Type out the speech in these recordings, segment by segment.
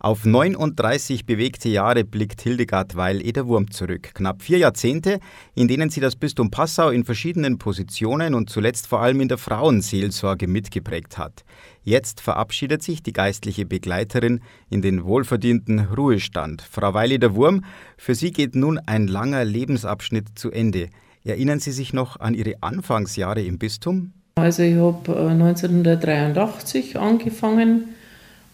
Auf 39 bewegte Jahre blickt Hildegard Weil-Ederwurm zurück. Knapp vier Jahrzehnte, in denen sie das Bistum Passau in verschiedenen Positionen und zuletzt vor allem in der Frauenseelsorge mitgeprägt hat. Jetzt verabschiedet sich die geistliche Begleiterin in den wohlverdienten Ruhestand. Frau Weil-Ederwurm, für Sie geht nun ein langer Lebensabschnitt zu Ende. Erinnern Sie sich noch an Ihre Anfangsjahre im Bistum? Also ich habe 1983 äh, angefangen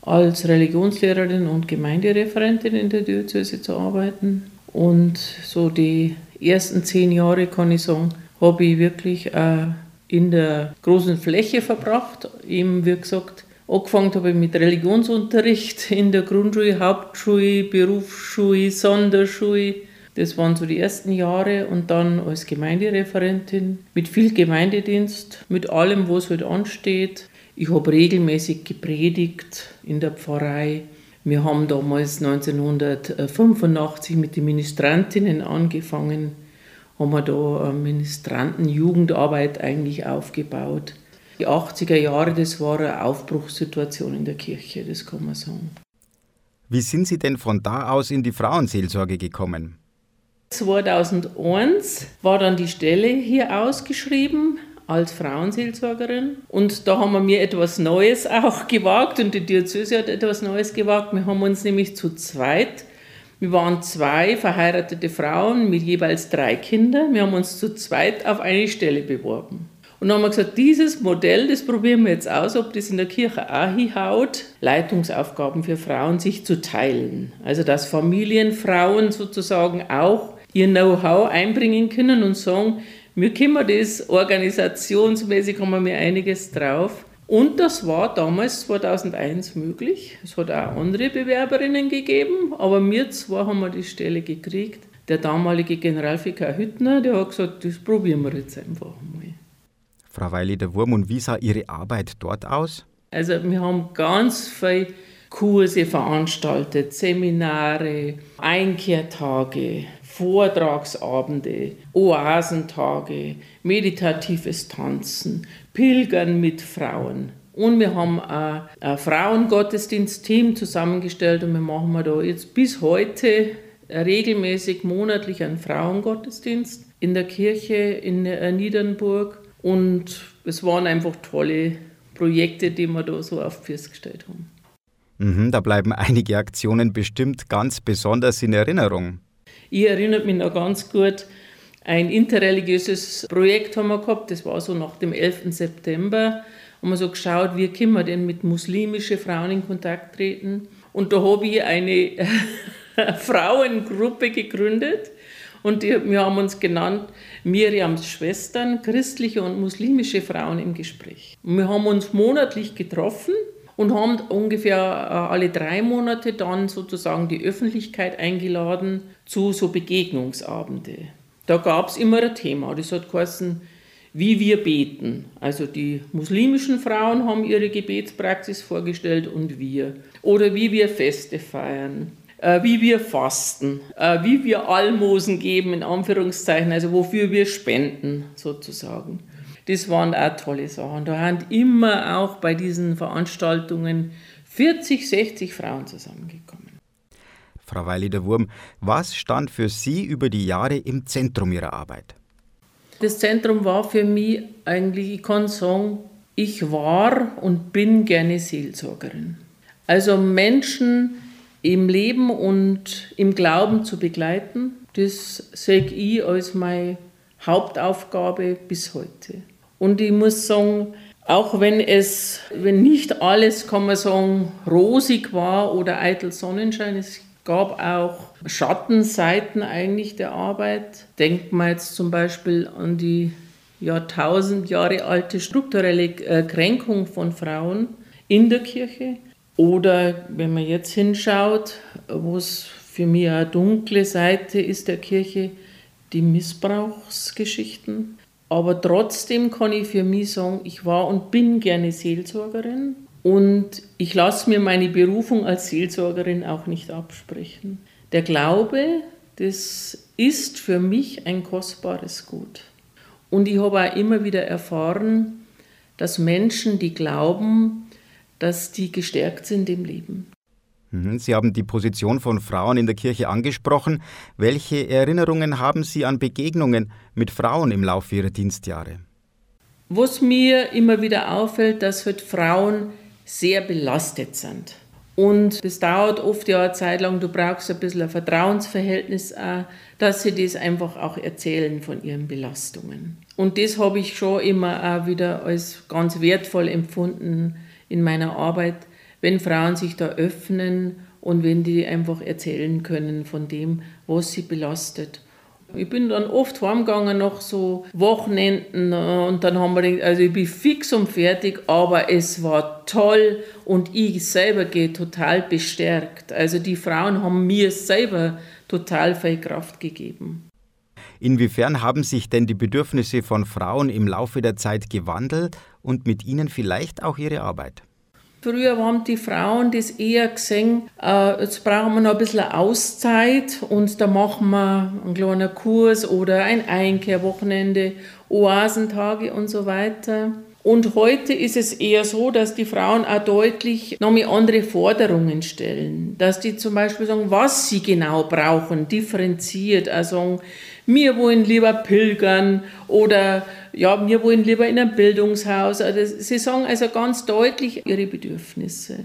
als Religionslehrerin und Gemeindereferentin in der Diözese zu arbeiten. Und so die ersten zehn Jahre, kann ich sagen, habe ich wirklich äh, in der großen Fläche verbracht. Eben, wie gesagt, angefangen habe ich mit Religionsunterricht in der Grundschule, Hauptschule, Berufsschule, Sonderschule. Das waren so die ersten Jahre und dann als Gemeindereferentin mit viel Gemeindedienst, mit allem, was halt ansteht. Ich habe regelmäßig gepredigt in der Pfarrei. Wir haben damals 1985 mit den Ministrantinnen angefangen, haben wir da Ministrantenjugendarbeit eigentlich aufgebaut. Die 80er Jahre, das war eine Aufbruchssituation in der Kirche, das kann man sagen. Wie sind Sie denn von da aus in die Frauenseelsorge gekommen? 2001 war dann die Stelle hier ausgeschrieben als Frauenseelsorgerin. Und da haben wir mir etwas Neues auch gewagt und die Diözese hat etwas Neues gewagt. Wir haben uns nämlich zu zweit, wir waren zwei verheiratete Frauen mit jeweils drei Kindern, wir haben uns zu zweit auf eine Stelle beworben. Und dann haben wir gesagt, dieses Modell, das probieren wir jetzt aus, ob das in der Kirche auch hinhaut, Leitungsaufgaben für Frauen sich zu teilen. Also dass Familienfrauen sozusagen auch ihr Know-how einbringen können und sagen, wir können das organisationsmäßig, haben wir mir einiges drauf. Und das war damals 2001 möglich. Es hat auch andere Bewerberinnen gegeben, aber wir zwei haben wir die Stelle gekriegt. Der damalige Generalvikar Hüttner, der hat gesagt, das probieren wir jetzt einfach mal. Frau Weili der Wurm, und wie sah Ihre Arbeit dort aus? Also wir haben ganz viele Kurse veranstaltet, Seminare, Einkehrtage, Vortragsabende, Oasentage, meditatives Tanzen, Pilgern mit Frauen. Und wir haben ein, ein Frauengottesdienst-Team zusammengestellt und wir machen da jetzt bis heute regelmäßig monatlich einen Frauengottesdienst in der Kirche in äh, Niedernburg. Und es waren einfach tolle Projekte, die wir da so auf gestellt haben. Mhm, da bleiben einige Aktionen bestimmt ganz besonders in Erinnerung. Ich erinnere mich noch ganz gut, ein interreligiöses Projekt haben wir gehabt, das war so nach dem 11. September, haben wir so geschaut, wie können wir denn mit muslimischen Frauen in Kontakt treten. Und da habe ich eine Frauengruppe gegründet und die, wir haben uns genannt Miriams Schwestern, christliche und muslimische Frauen im Gespräch. Und wir haben uns monatlich getroffen und haben ungefähr äh, alle drei Monate dann sozusagen die Öffentlichkeit eingeladen zu so Begegnungsabende. Da gab es immer ein Thema, das hat geheißen, wie wir beten. Also die muslimischen Frauen haben ihre Gebetspraxis vorgestellt und wir. Oder wie wir Feste feiern, äh, wie wir fasten, äh, wie wir Almosen geben, in Anführungszeichen, also wofür wir spenden sozusagen. Das waren auch tolle Sachen. Da haben immer auch bei diesen Veranstaltungen 40, 60 Frauen zusammengekommen. Frau Weili der Wurm, was stand für Sie über die Jahre im Zentrum Ihrer Arbeit? Das Zentrum war für mich eigentlich, ich kann sagen, ich war und bin gerne Seelsorgerin. Also Menschen im Leben und im Glauben zu begleiten, das sehe ich als meine Hauptaufgabe bis heute. Und ich muss sagen, auch wenn es, wenn nicht alles, kann man sagen, rosig war oder eitel Sonnenschein, es gab auch Schattenseiten eigentlich der Arbeit. Denkt man jetzt zum Beispiel an die Jahrtausend Jahre alte strukturelle äh, Kränkung von Frauen in der Kirche. Oder wenn man jetzt hinschaut, wo es für mich eine dunkle Seite ist der Kirche, die Missbrauchsgeschichten. Aber trotzdem kann ich für mich sagen, ich war und bin gerne Seelsorgerin und ich lasse mir meine Berufung als Seelsorgerin auch nicht absprechen. Der Glaube, das ist für mich ein kostbares Gut. Und ich habe auch immer wieder erfahren, dass Menschen, die glauben, dass die gestärkt sind im Leben. Mhm, Sie haben die Position von Frauen in der Kirche angesprochen. Welche Erinnerungen haben Sie an Begegnungen mit Frauen im Laufe Ihrer Dienstjahre? Was mir immer wieder auffällt, dass halt Frauen sehr belastet sind. Und das dauert oft ja eine Zeit lang, du brauchst ein bisschen ein Vertrauensverhältnis auch, dass sie das einfach auch erzählen von ihren Belastungen. Und das habe ich schon immer auch wieder als ganz wertvoll empfunden in meiner Arbeit, wenn Frauen sich da öffnen und wenn die einfach erzählen können von dem, was sie belastet. Ich bin dann oft heimgegangen nach so Wochenenden äh, und dann haben wir gedacht, also ich bin fix und fertig, aber es war toll und ich selber gehe total bestärkt. Also die Frauen haben mir selber total viel Kraft gegeben. Inwiefern haben sich denn die Bedürfnisse von Frauen im Laufe der Zeit gewandelt und mit ihnen vielleicht auch ihre Arbeit? Früher haben die Frauen das eher gesehen, äh, jetzt brauchen wir noch ein bisschen Auszeit und da machen wir einen kleinen Kurs oder ein Einkehrwochenende, Oasentage und so weiter. Und heute ist es eher so, dass die Frauen auch deutlich noch mehr andere Forderungen stellen. Dass die zum Beispiel sagen, was sie genau brauchen, differenziert. Also wir wollen lieber pilgern oder ja, wir wollen lieber in einem Bildungshaus. Also sie sagen also ganz deutlich ihre Bedürfnisse.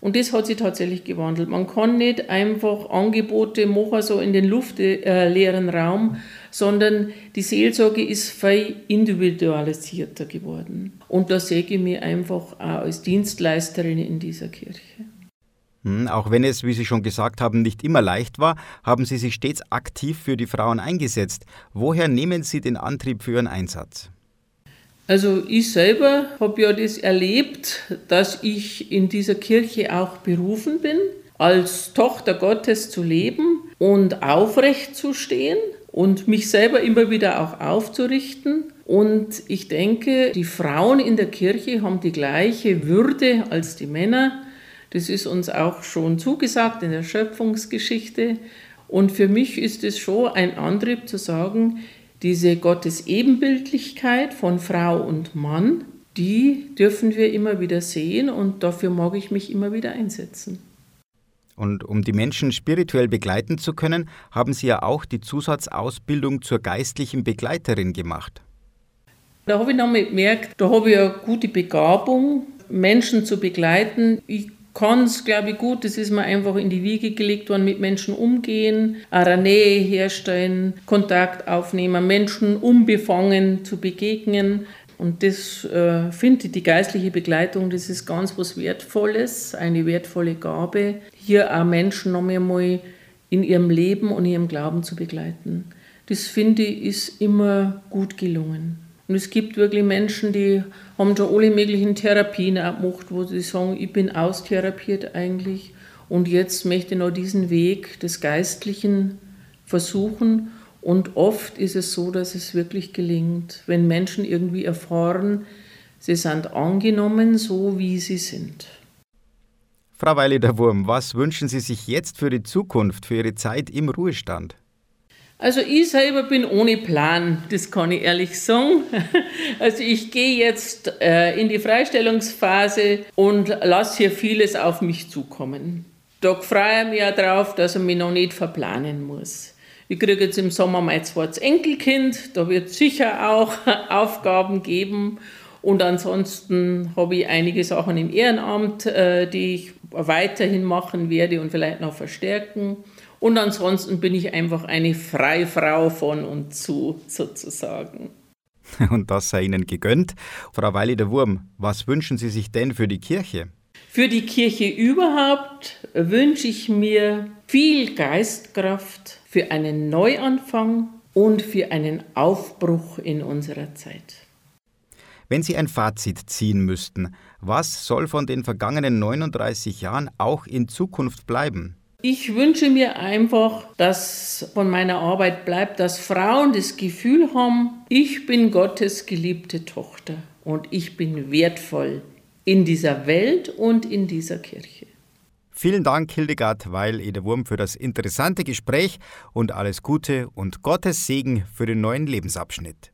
Und das hat sich tatsächlich gewandelt. Man kann nicht einfach Angebote machen, so in den luftleeren Raum, sondern die Seelsorge ist viel individualisierter geworden. Und da sehe ich mich einfach auch als Dienstleisterin in dieser Kirche. Hm, auch wenn es, wie Sie schon gesagt haben, nicht immer leicht war, haben Sie sich stets aktiv für die Frauen eingesetzt. Woher nehmen Sie den Antrieb für Ihren Einsatz? Also ich selber habe ja das erlebt, dass ich in dieser Kirche auch berufen bin, als Tochter Gottes zu leben und aufrecht zu stehen und mich selber immer wieder auch aufzurichten. Und ich denke, die Frauen in der Kirche haben die gleiche Würde als die Männer das ist uns auch schon zugesagt in der Schöpfungsgeschichte. Und für mich ist es schon ein Antrieb zu sagen, diese Gottesebenbildlichkeit von Frau und Mann, die dürfen wir immer wieder sehen und dafür mag ich mich immer wieder einsetzen. Und um die Menschen spirituell begleiten zu können, haben Sie ja auch die Zusatzausbildung zur geistlichen Begleiterin gemacht. Da habe ich nochmal gemerkt, da habe ich eine gute Begabung, Menschen zu begleiten. Ich kann es, glaube ich, gut. Das ist mir einfach in die Wiege gelegt worden, mit Menschen umgehen, eine Nähe herstellen, Kontakt aufnehmen, Menschen unbefangen zu begegnen. Und das äh, finde ich, die geistliche Begleitung, das ist ganz was Wertvolles, eine wertvolle Gabe, hier auch Menschen noch einmal in ihrem Leben und ihrem Glauben zu begleiten. Das finde ich, ist immer gut gelungen. Und es gibt wirklich Menschen, die haben schon alle möglichen Therapien gemacht, wo sie sagen, ich bin austherapiert eigentlich und jetzt möchte ich noch diesen Weg des Geistlichen versuchen. Und oft ist es so, dass es wirklich gelingt, wenn Menschen irgendwie erfahren, sie sind angenommen, so wie sie sind. Frau Weile der Wurm, was wünschen Sie sich jetzt für die Zukunft, für Ihre Zeit im Ruhestand? Also ich selber bin ohne Plan, das kann ich ehrlich sagen. Also ich gehe jetzt äh, in die Freistellungsphase und lasse hier vieles auf mich zukommen. Da freue ich mich auch darauf, dass er mich noch nicht verplanen muss. Ich kriege jetzt im Sommer mein zweites Enkelkind, da wird es sicher auch Aufgaben geben. Und ansonsten habe ich einige Sachen im Ehrenamt, äh, die ich weiterhin machen werde und vielleicht noch verstärken. Und ansonsten bin ich einfach eine Freifrau von und zu, sozusagen. Und das sei Ihnen gegönnt. Frau Weili der Wurm, was wünschen Sie sich denn für die Kirche? Für die Kirche überhaupt wünsche ich mir viel Geistkraft für einen Neuanfang und für einen Aufbruch in unserer Zeit. Wenn Sie ein Fazit ziehen müssten, was soll von den vergangenen 39 Jahren auch in Zukunft bleiben? Ich wünsche mir einfach, dass von meiner Arbeit bleibt, dass Frauen das Gefühl haben, ich bin Gottes geliebte Tochter und ich bin wertvoll in dieser Welt und in dieser Kirche. Vielen Dank, Hildegard Weil Ederwurm, für das interessante Gespräch und alles Gute und Gottes Segen für den neuen Lebensabschnitt.